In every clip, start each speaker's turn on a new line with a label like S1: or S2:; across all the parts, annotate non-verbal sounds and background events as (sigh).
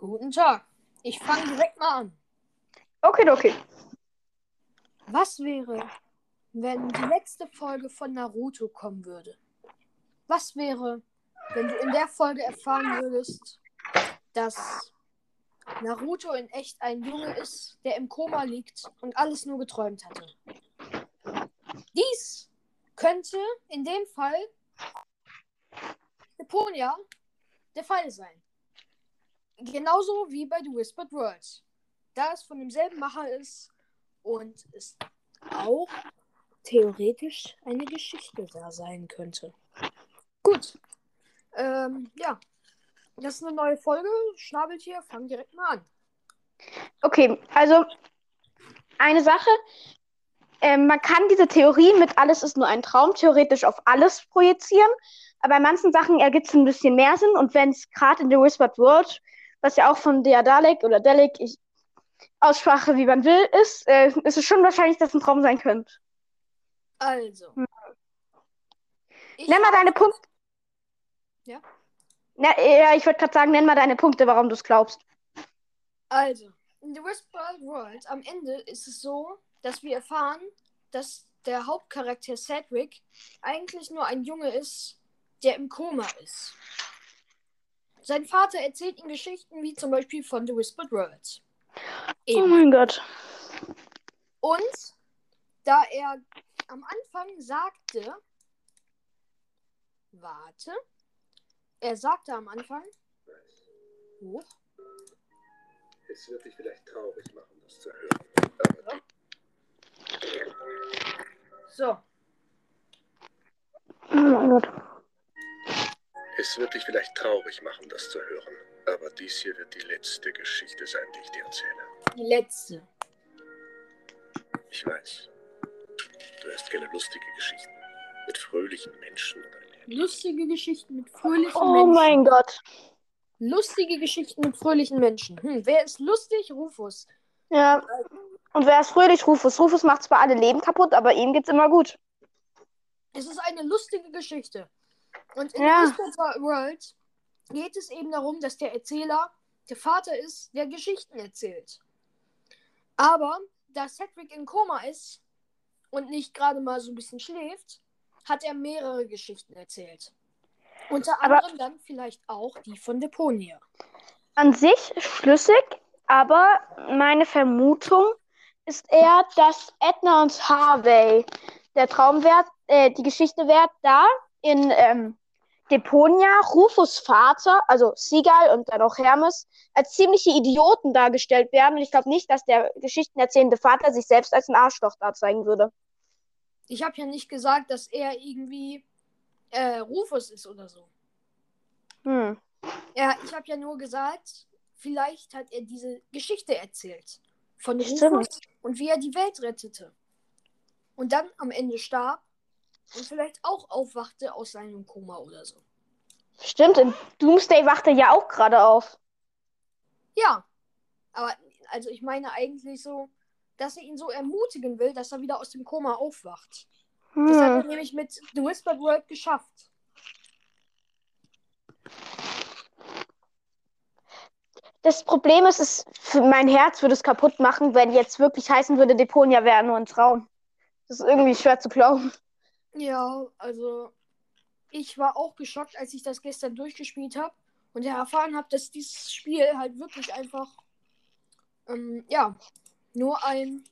S1: Guten Tag. Ich fange direkt mal an.
S2: Okay, okay.
S1: Was wäre, wenn die letzte Folge von Naruto kommen würde? Was wäre, wenn du in der Folge erfahren würdest, dass Naruto in echt ein Junge ist, der im Koma liegt und alles nur geträumt hatte? Dies könnte in dem Fall Deponia der Fall sein. Genauso wie bei The Whispered Worlds. Da es von demselben Macher ist und es auch theoretisch eine Geschichte da sein könnte. Gut. Ähm, ja. Das ist eine neue Folge. Schnabeltier, fang direkt mal an.
S2: Okay, also eine Sache. Ähm, man kann diese Theorie mit alles ist nur ein Traum theoretisch auf alles projizieren. Aber bei manchen Sachen ergibt es ein bisschen mehr Sinn. Und wenn es gerade in The Whispered World, was ja auch von der Dalek oder Dalek, ich Aussprache, wie man will, ist, äh, ist es schon wahrscheinlich, dass es ein Traum sein könnte.
S1: Also.
S2: Hm. Nenn mal deine Punkte.
S1: Ja?
S2: Na, ja, ich wollte gerade sagen, nenn mal deine Punkte, warum du es glaubst.
S1: Also, in The Whispered World am Ende ist es so, dass wir erfahren, dass der Hauptcharakter Cedric eigentlich nur ein Junge ist, der im Koma ist. Sein Vater erzählt ihm Geschichten wie zum Beispiel von The Whispered World.
S2: Oh
S1: Eben.
S2: mein Gott.
S1: Und da er am Anfang sagte, warte, er sagte am Anfang, hoch,
S3: Es wird dich vielleicht traurig machen, das zu hören.
S1: So,
S2: Oh mein Gott.
S3: Es wird dich vielleicht traurig machen, das zu hören. Aber dies hier wird die letzte Geschichte sein, die ich dir erzähle.
S1: die letzte.
S3: Ich weiß. Du hast gerne lustige Geschichten. Mit fröhlichen Menschen.
S1: Lustige Geschichten mit fröhlichen
S2: Oh
S1: Menschen.
S2: mein Gott.
S1: Lustige Geschichten mit fröhlichen Menschen. Hm, wer ist lustig? Rufus.
S2: Ja. Und wer ist fröhlich? Rufus. Rufus macht zwar alle Leben kaputt, aber ihm geht's immer gut.
S1: Es ist eine lustige Geschichte. Und in
S2: Ja.
S1: Whispered World geht es eben darum, dass der Erzähler der Vater ist, der Geschichten erzählt. Aber da Cedric in Koma ist und nicht gerade mal so ein bisschen schläft, hat er mehrere Geschichten erzählt. Unter
S2: Aber-
S1: anderem dann vielleicht auch die von Deponia.
S2: An sich schlüssig, aber meine Vermutung ist eher, dass Edna und Harvey der Traumwert, äh, die Geschichte wert, da in ähm, Deponia Rufus Vater, also Seagull und dann auch Hermes, als ziemliche Idioten dargestellt werden. Und ich glaube nicht, dass der geschichtenerzählende Vater sich selbst als ein Arschloch da zeigen würde.
S1: Ich habe ja nicht gesagt, dass er irgendwie äh, Rufus ist oder so.
S2: Hm.
S1: Ja, ich habe ja nur gesagt, vielleicht hat er diese Geschichte erzählt. Von
S2: Stimmt.
S1: Rufus und wie er die Welt rettete. Und dann am Ende starb und vielleicht auch aufwachte aus seinem Koma oder so.
S2: Stimmt, in Doomsday wacht er ja auch gerade auf.
S1: Ja, aber also ich meine eigentlich so, dass er ihn so ermutigen will, dass er wieder aus dem Koma aufwacht. Das hat er
S2: Hm.
S1: nämlich mit The Whispered World geschafft.
S2: Das Problem ist, für mein Herz würde es kaputt machen, wenn jetzt wirklich heißen würde, Deponia wäre nur ein Traum. Das ist irgendwie schwer zu glauben.
S1: Ja, also ich war auch geschockt, als ich das gestern durchgespielt habe und ja erfahren habe, dass dieses Spiel halt wirklich einfach, ähm, ja, nur ein,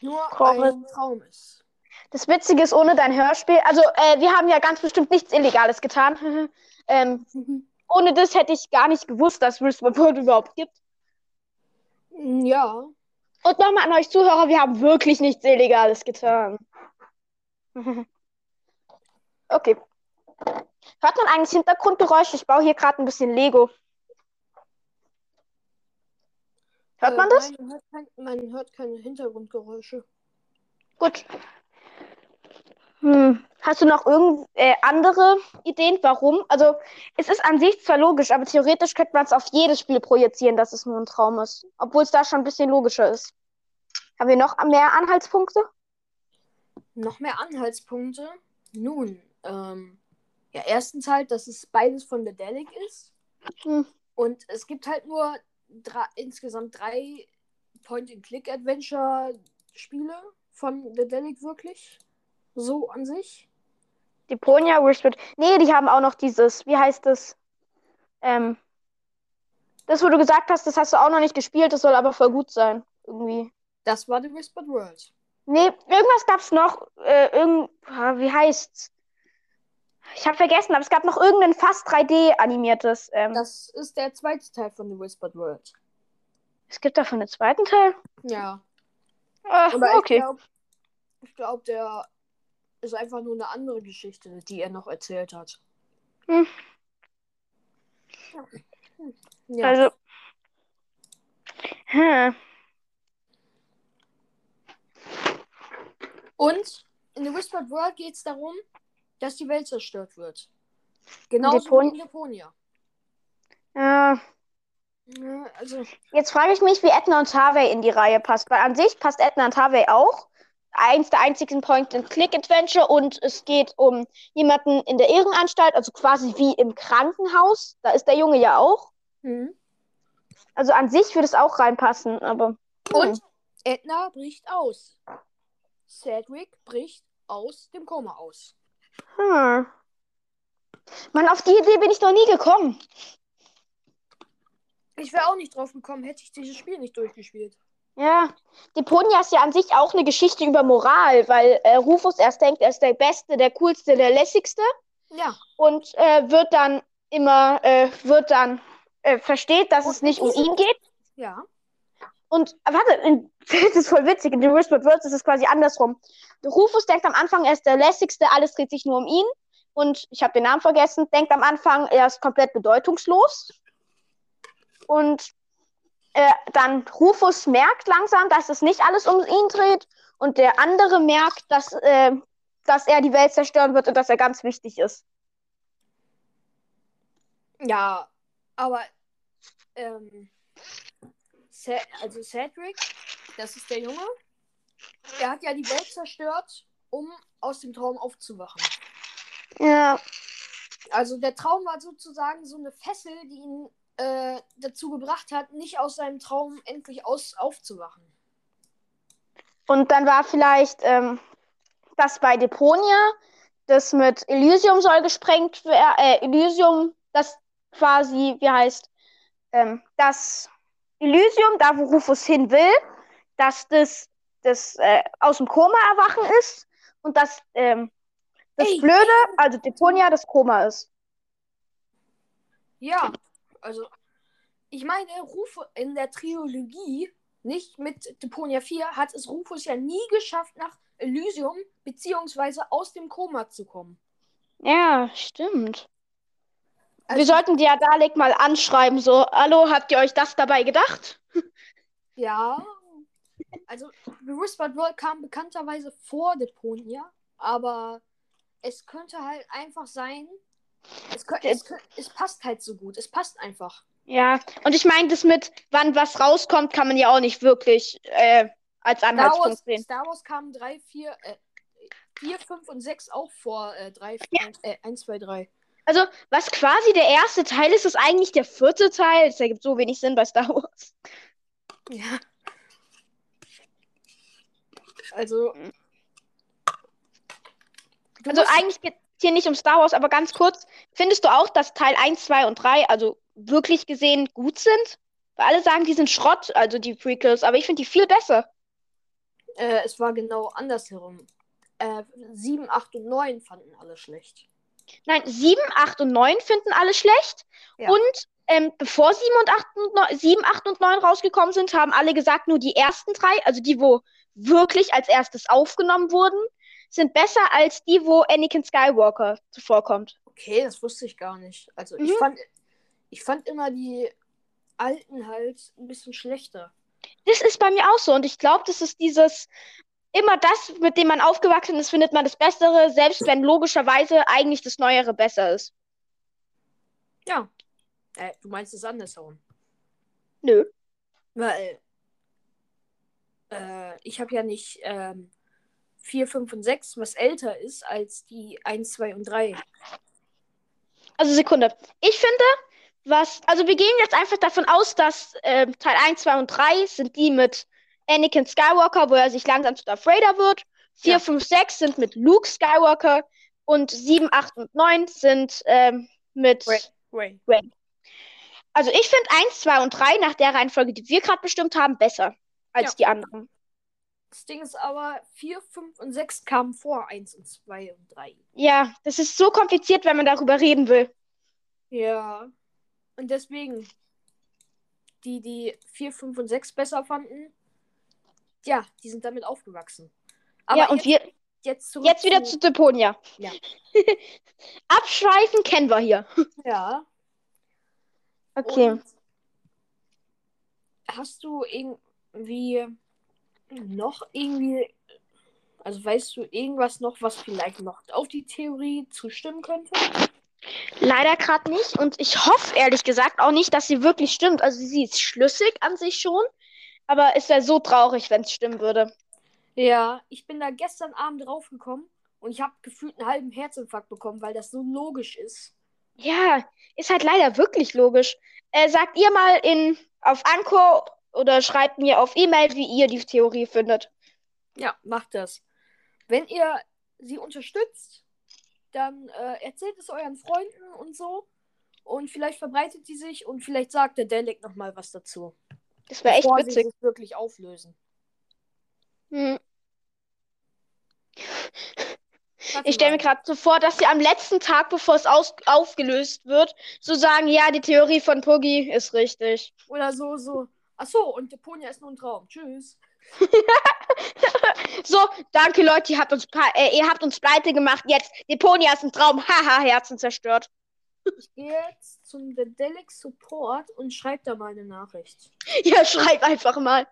S1: nur
S2: Traum
S1: ein Traum ist.
S2: Das Witzige ist, ohne dein Hörspiel, also äh, wir haben ja ganz bestimmt nichts Illegales getan. (laughs) ähm, (laughs) ohne das hätte ich gar nicht gewusst, dass Whisper World überhaupt gibt.
S1: Ja,
S2: Und nochmal an euch Zuhörer, wir haben wirklich nichts Illegales getan. (laughs) okay. Hört man eigentlich Hintergrundgeräusche? Ich baue hier gerade ein bisschen Lego. Hört
S1: äh,
S2: man das?
S1: Man hört, kein, man hört keine Hintergrundgeräusche.
S2: Gut. Hm. Hast du noch irgend äh, andere Ideen, warum? Also, es ist an sich zwar logisch, aber theoretisch könnte man es auf jedes Spiel projizieren, dass es nur ein Traum ist. Obwohl es da schon ein bisschen logischer ist. Haben wir noch mehr Anhaltspunkte?
S1: Noch mehr Anhaltspunkte? Nun, ähm, ja, erstens halt, dass es beides von der Delic ist.
S2: Hm.
S1: Und es gibt halt nur drei, insgesamt drei Point-and-Click-Adventure-Spiele von Dedelic wirklich. So an sich.
S2: Deponia, Whispered. Nee, die haben auch noch dieses, wie heißt das? Ähm, das, wo du gesagt hast, das hast du auch noch nicht gespielt, das soll aber voll gut sein. Irgendwie.
S1: Das war The Whispered World.
S2: Nee, irgendwas gab's noch. Äh, irgend, ah, wie heißt's? Ich habe vergessen, aber es gab noch irgendein fast 3D-animiertes. Ähm,
S1: Das ist der zweite Teil von The Whispered World.
S2: es gibt davon einen zweiten Teil?
S1: Ja.
S2: Ach,
S1: Aber
S2: okay.
S1: ich glaube, glaub, der ist einfach nur eine andere Geschichte, die er noch erzählt hat.
S2: Hm.
S1: Ja.
S2: Also. Hm.
S1: Und in The Whispered World geht es darum, dass die Welt zerstört wird. Genauso
S2: Depon-
S1: wie in Deponia.
S2: Ja.
S1: Ja, also,
S2: Jetzt frage ich mich, wie Edna und Harvey in die Reihe passt. Weil an sich passt Edna und Harvey auch. Eins der einzigen Point-and-Click-Adventure und es geht um jemanden in der Irrenanstalt, also quasi wie im Krankenhaus. Da ist der Junge ja auch.
S1: hm.
S2: Also an sich würde es auch reinpassen, aber.
S1: Und Edna bricht aus. Cedric bricht aus dem Koma aus.
S2: Hm. Mann, auf die Idee bin ich noch nie gekommen.
S1: Ich wäre auch nicht drauf gekommen, hätte ich dieses Spiel nicht durchgespielt.
S2: Ja, Deponia ist ja an sich auch eine Geschichte über Moral, weil äh, Rufus erst denkt, er ist der Beste, der Coolste, der Lässigste
S1: Ja.
S2: und äh, wird dann immer, äh, wird dann, äh, versteht, dass es nicht um ihn geht.
S1: Ja.
S2: Und warte, (laughs) das ist voll witzig, in The Whispered Words ist es quasi andersrum. Rufus denkt am Anfang, er ist der Lässigste, alles dreht sich nur um ihn. Und ich habe den Namen vergessen, denkt am Anfang, er ist komplett bedeutungslos. Und äh, dann Rufus merkt langsam, dass es nicht alles um ihn dreht. Und der andere merkt, dass, äh, dass er die Welt zerstören wird und dass er ganz wichtig ist.
S1: Ja, aber ähm, also Cedric, das ist der Junge, der hat ja die Welt zerstört, um aus dem Traum aufzuwachen.
S2: Ja,
S1: Also der Traum war sozusagen so eine Fessel, die ihn äh, dazu gebracht hat, nicht aus seinem Traum endlich aus aufzuwachen.
S2: Und dann war vielleicht ähm, das bei Deponia, das mit Elysium soll gesprengt werden, äh, Elysium, das quasi, wie heißt, ähm, das Elysium, da wo Rufus hin will, dass das, das äh, aus dem Koma erwachen ist und dass ähm, das
S1: Ey.
S2: Blöde, also Deponia, das Koma ist.
S1: Ja, also ich meine, Ruf in der Trilogie, nicht mit Deponia 4, hat es Rufus ja nie geschafft, nach Elysium beziehungsweise aus dem Koma zu kommen.
S2: Ja, stimmt. Wir
S1: Also,
S2: sollten die Dalek mal anschreiben, so, hallo, habt ihr euch das dabei gedacht?
S1: ja, also The Whispered World kam bekannterweise vor Deponia, aber es könnte halt einfach sein, es, kö- es, es passt halt so gut, es passt einfach.
S2: Ja, und ich meine, das mit, wann was rauskommt, kann man ja auch nicht wirklich äh, als
S1: Star
S2: Anhaltspunkt
S1: Wars,
S2: sehen.
S1: Star Wars kamen 3, 4, äh, 4, 5 und 6 auch vor äh, 3,
S2: Ja.
S1: äh, 1, 2, 3.
S2: Also, was quasi der erste Teil ist, ist eigentlich der vierte Teil. Das ergibt so wenig Sinn bei Star Wars.
S1: Ja. Also.
S2: Also, eigentlich geht es hier nicht um Star Wars, aber ganz kurz. Findest du auch, dass Teil 1, 2 und 3, also wirklich gesehen, gut sind? Weil alle sagen, die sind Schrott, also die Prequels, aber ich finde die viel besser.
S1: Äh, es war genau andersherum. Äh, 7, 8 und 9 fanden alle schlecht.
S2: Nein, 7, 8 und 9 finden alle schlecht.
S1: Ja.
S2: Und ähm, bevor 7, und 8 und 9, 7, 8 und 9 rausgekommen sind, haben alle gesagt, nur die ersten drei, also die, wo wirklich als erstes aufgenommen wurden, sind besser als die, wo Anakin Skywalker zuvorkommt.
S1: Okay, das wusste ich gar nicht. Also ich
S2: Mhm.
S1: fand ich fand immer die alten halt ein bisschen schlechter.
S2: Das ist bei mir auch so. Und ich glaube, das ist dieses, immer das, mit dem man aufgewachsen ist, findet man das Bessere, selbst wenn logischerweise eigentlich das Neuere besser ist.
S1: Ja. Äh, du meinst es andersherum.
S2: Nö.
S1: Weil äh, ich habe ja nicht ähm, 4, 5 und 6, was älter ist als die 1, 2 und 3.
S2: Also Sekunde. Ich finde, was, also wir gehen jetzt einfach davon aus, dass äh, Teil 1, 2 und 3 sind die mit Anakin Skywalker, wo er sich langsam zu Darth Vader wird. 4,
S1: Ja.
S2: 5, 6 sind mit Luke Skywalker und 7, 8 und 9 sind ähm, mit
S1: Ray. Ray.
S2: Ray. Also ich finde 1, 2 und 3 nach der Reihenfolge, die wir gerade bestimmt haben, besser als
S1: Ja.
S2: die anderen.
S1: Das Ding ist aber, 4, 5 und 6 kamen vor 1 und 2 und 3.
S2: Ja, das ist so kompliziert, wenn man darüber reden will.
S1: Ja. Und deswegen, die, die 4, 5 und 6 besser fanden, ja, die sind damit aufgewachsen. Aber
S2: ja, und
S1: jetzt,
S2: wir
S1: jetzt zurück
S2: jetzt wieder zu Deponia.
S1: Ja. (laughs)
S2: Abschweifen kennen wir hier.
S1: Ja.
S2: Okay.
S1: Und hast du irgendwie noch irgendwie, also weißt du irgendwas noch, was vielleicht noch auf die Theorie zustimmen könnte?
S2: Leider gerade nicht. Und ich hoffe ehrlich gesagt auch nicht, dass sie wirklich stimmt. Also sie ist schlüssig an sich schon. Aber es wäre so traurig, wenn es stimmen würde.
S1: Ja, ich bin da gestern Abend draufgekommen und ich habe gefühlt einen halben Herzinfarkt bekommen, weil das so logisch ist.
S2: Ja, ist halt leider wirklich logisch. Äh, sagt ihr mal in auf Anchor oder schreibt mir auf E-Mail, wie ihr die Theorie findet.
S1: Ja, macht das. Wenn ihr sie unterstützt, dann äh, erzählt es euren Freunden und so. Und vielleicht verbreitet die sich und vielleicht sagt der Delic nochmal was dazu.
S2: Das wäre echt
S1: sie
S2: witzig.
S1: sich wirklich auflösen.
S2: Hm. Ich stelle mir gerade so vor, dass sie am letzten Tag, bevor es aus aufgelöst wird, so sagen, ja, die Theorie von Puggy ist richtig.
S1: Oder so, so. Achso, und Deponia ist nur ein Traum. Tschüss. (laughs)
S2: So, danke Leute, ihr habt uns, äh, ihr habt uns pleite gemacht. Jetzt, Deponia ist ein Traum. Haha, Herzen zerstört.
S1: Ich gehe jetzt zum Dedelic Support und schreibe da mal eine Nachricht. (laughs)
S2: Ja, schreib einfach mal.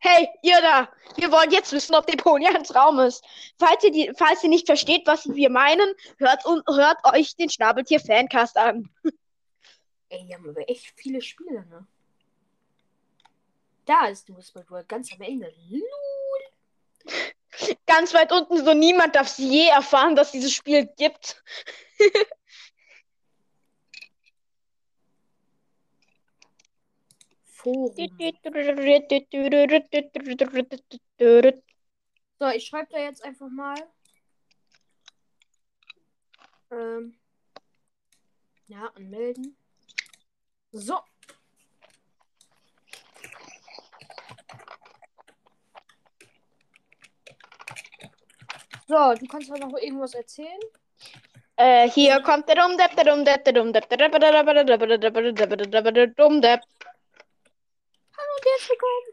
S2: Hey, ihr da, wir wollen jetzt wissen, ob Deponia ein Traum ist. Falls ihr, die, falls ihr nicht versteht, was wir meinen, hört, un, hört euch den Schnabeltier-Fancast an. (laughs)
S1: Ey, die haben aber echt viele Spiele, ne? Da ist die Whispered World, ganz am Ende. Lul.
S2: Ganz weit unten, so niemand darf sie je erfahren, dass dieses Spiel gibt. (laughs)
S1: Forum. So, ich schreibe da jetzt einfach mal. Ähm. Ja, anmelden. So. So, du kannst mal noch irgendwas erzählen?
S2: Äh, hier kommt der Dumdepp, der Dumdepp, der Dumdepp, der Dumdepp, der Dumdepp, der Dumdepp, der Dumdepp, der Dumdepp.
S1: Und herzlich willkommen.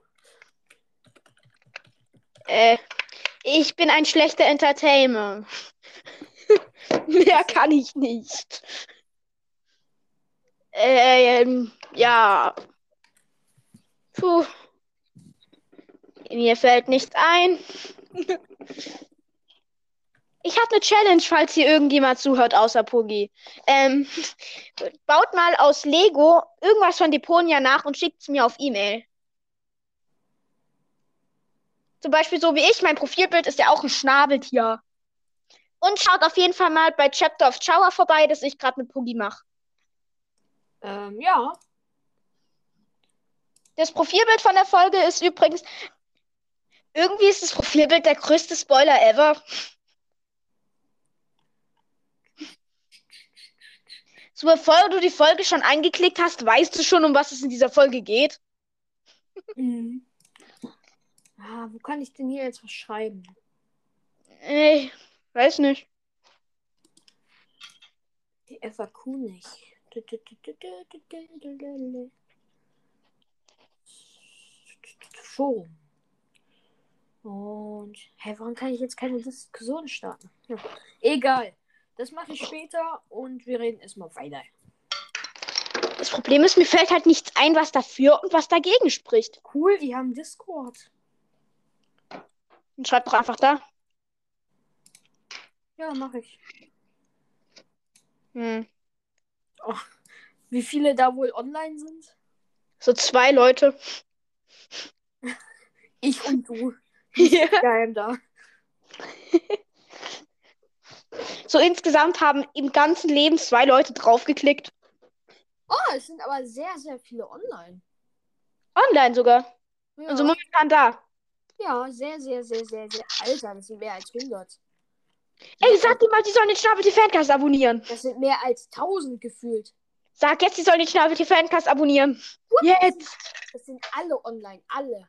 S2: Äh, ich bin ein schlechter Entertainer. (laughs) Mehr kann ich nicht. Ähm, ja. Puh. Mir fällt nichts ein. Ich habe eine Challenge, falls hier irgendjemand zuhört, außer Puggy. Ähm, baut mal aus Lego irgendwas von Deponia nach und schickt es mir auf E-Mail. Zum Beispiel so wie ich, mein Profilbild ist ja auch ein Schnabeltier. Und schaut auf jeden Fall mal bei Chapter of Chower vorbei, das ich gerade mit Puggy mache.
S1: Ähm, ja.
S2: Das Profilbild von der Folge ist übrigens. Irgendwie ist das Profilbild der größte Spoiler ever. So bevor du die Folge schon angeklickt hast, weißt du schon, um was es in dieser Folge geht.
S1: Mhm. Ah, wo kann ich denn hier jetzt was schreiben?
S2: Ey, weiß nicht.
S1: Die FAQ nicht. Forum. Und, hä, warum kann ich jetzt keine Diskussion starten? Ja. Egal. Das mache ich später und wir reden erstmal weiter.
S2: Das Problem ist, mir fällt halt nichts ein, was dafür und was dagegen spricht.
S1: Cool, die haben Discord.
S2: Und schreib doch einfach da.
S1: Ja, mache ich.
S2: Hm.
S1: Wie viele da wohl online sind?
S2: So zwei Leute.
S1: Ich und du. (laughs)
S2: Ja.
S1: Geheim da. (laughs)
S2: So insgesamt haben im ganzen Leben zwei Leute draufgeklickt.
S1: Oh, es sind aber sehr, sehr viele online.
S2: Online sogar.
S1: Ja,
S2: Also momentan da.
S1: Ja sehr, sehr, sehr, sehr, sehr. Alter, das sind mehr als 100.
S2: Ey, sag dir mal, die sollen den Schnabeltier Fancast abonnieren.
S1: Das sind mehr als 1000 gefühlt.
S2: Sag jetzt, die sollen den Schnabeltier Fancast abonnieren.
S1: What?
S2: Jetzt.
S1: Das sind alle online, alle.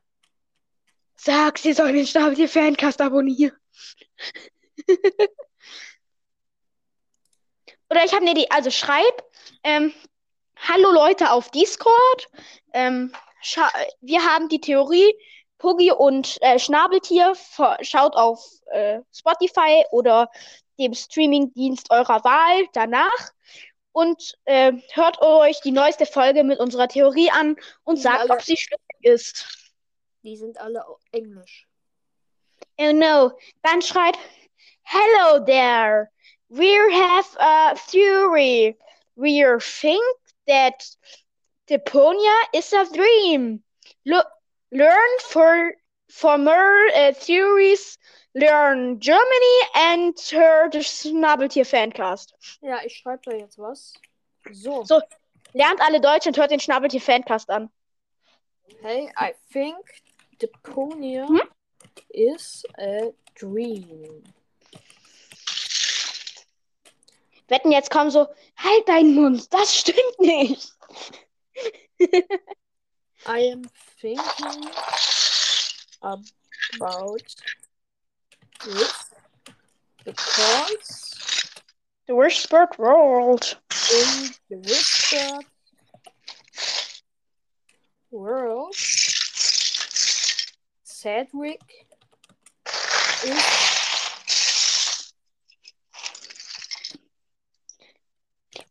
S2: Sag, sie sollen den Schnabeltier Fancast abonnieren. (laughs) Oder ich habe eine Idee. Also schreib, ähm, hallo Leute auf Discord. Ähm, wir haben die Theorie, Puggy und äh, Schnabeltier. Schaut auf äh, Spotify oder dem Streamingdienst eurer Wahl danach. Und äh, hört euch die neueste Folge mit unserer Theorie an und
S1: Die
S2: sagt,
S1: alle-
S2: ob sie schlüssig ist.
S1: Die sind alle englisch.
S2: Oh no. Dann schreibt, Hello there. We have a theory. We think that Deponia is a dream. Lo learn for for more uh, theories. Learn Germany and her the Schnabeltier Fancast.
S1: Ja, ich schreibe da jetzt was. So.
S2: So. Lernt alle Deutsch und hört den Schnabeltier Fancast an.
S1: Hey, I think Deponia
S2: Hm?
S1: is a dream.
S2: Wetten jetzt kommen so, halt deinen Mund, das stimmt nicht. (laughs)
S1: I am thinking about this because
S2: The whispered world.
S1: in the whispered world, Cedric is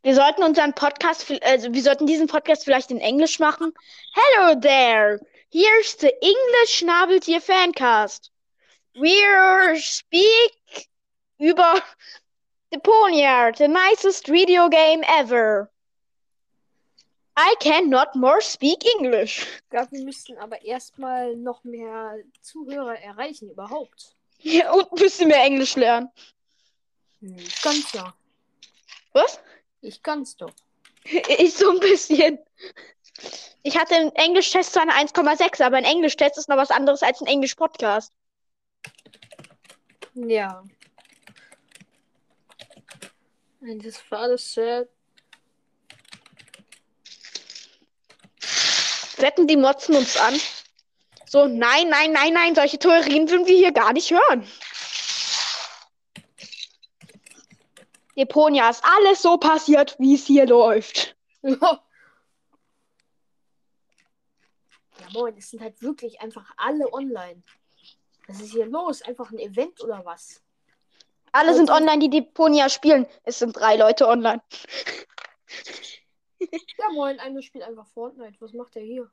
S2: Wir sollten unseren Podcast, also wir sollten diesen Podcast vielleicht in Englisch machen. Hello there, here's the English Schnabeltier Fancast. We speak über Deponia, the nicest video game ever. I cannot more speak English.
S1: Ich glaube, wir müssten aber erstmal noch mehr Zuhörer erreichen, überhaupt.
S2: Ja, und bisschen mehr Englisch lernen.
S1: Hm, kann's ja.
S2: Was?
S1: Ich kann's doch. (laughs)
S2: Ich so ein bisschen. Ich hatte im Englisch-Test zwar eine 1,6, aber ein Englisch-Test ist noch was anderes als ein Englisch-Podcast.
S1: Ja. And his father said,
S2: Wetten, die motzen uns an. So, nein, nein, nein, nein, solche Theorien würden wir hier gar nicht hören. Deponia ist alles so passiert, wie es hier läuft. (laughs)
S1: ja. Moin, es sind halt wirklich einfach alle online. Was ist hier los? Einfach ein Event oder was?
S2: Alle sind
S1: Also-
S2: online, die Deponia spielen. Es sind drei Leute online. (laughs)
S1: Ja, moin, einer spielt einfach Fortnite. Was macht er hier?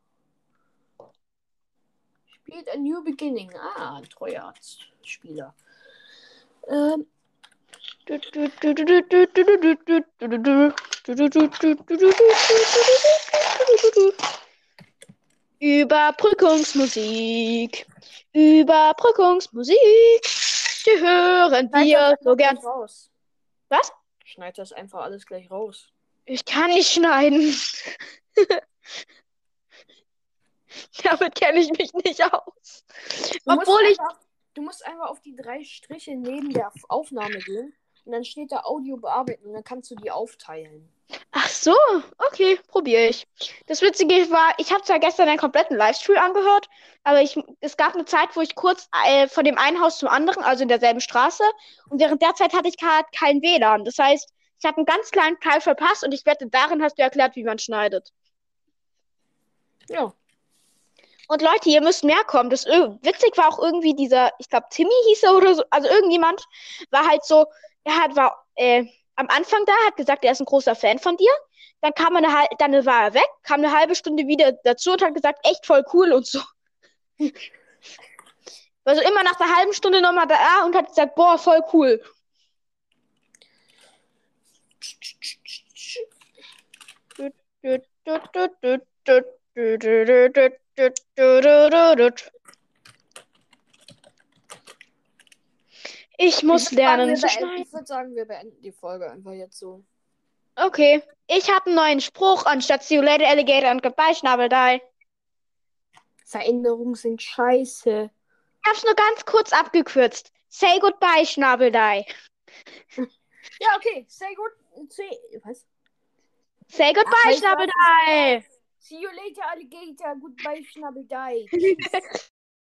S1: Spielt a New Beginning. Ah, ein treuer Spieler. Ähm,
S2: Überbrückungsmusik. Überbrückungsmusik. Die hören wir so gern.
S1: raus.
S2: Was?
S1: Schneid das einfach alles gleich raus.
S2: Ich kann nicht schneiden. (laughs) Damit kenne ich mich nicht aus.
S1: Du
S2: Obwohl ich.
S1: einfach, du musst einfach auf die drei Striche neben der Aufnahme gehen und dann steht da Audio bearbeiten und dann kannst du die aufteilen.
S2: Ach so, okay, probiere ich. Das Witzige war, ich habe zwar gestern einen kompletten Livestream angehört, aber ich, es gab eine Zeit, wo ich kurz äh, von dem einen Haus zum anderen, also in derselben Straße, und während der Zeit hatte ich gerade kein WLAN. Das heißt, ich habe einen ganz kleinen Teil verpasst und ich wette, darin hast du erklärt, wie man schneidet.
S1: Ja.
S2: Und Leute, ihr müsst mehr kommen. Das witzig war auch irgendwie dieser, ich glaube, Timmy hieß er oder so, also irgendjemand war halt so, er hat war äh, am Anfang da, hat gesagt, er ist ein großer Fan von dir. Dann kam eine, dann war er weg, kam eine halbe Stunde wieder dazu und hat gesagt, echt voll cool und so. (laughs) Also immer nach der halben Stunde nochmal da und hat gesagt, boah, voll cool. Ich muss
S1: Ich
S2: lernen zu schneiden.
S1: Ich würde sagen, wir beenden die Folge einfach jetzt so.
S2: Okay. Ich habe einen neuen Spruch anstatt See you later, Alligator und Goodbye, Schnabeldei.
S1: Veränderungen sind scheiße.
S2: Ich hab's nur ganz kurz abgekürzt. Say goodbye, Schnabeldei. (laughs)
S1: Ja, okay. Say good. Say, was?
S2: Say goodbye? Schnabeldei.
S1: See you later, Alligator. Goodbye, Schnabeldei. (laughs)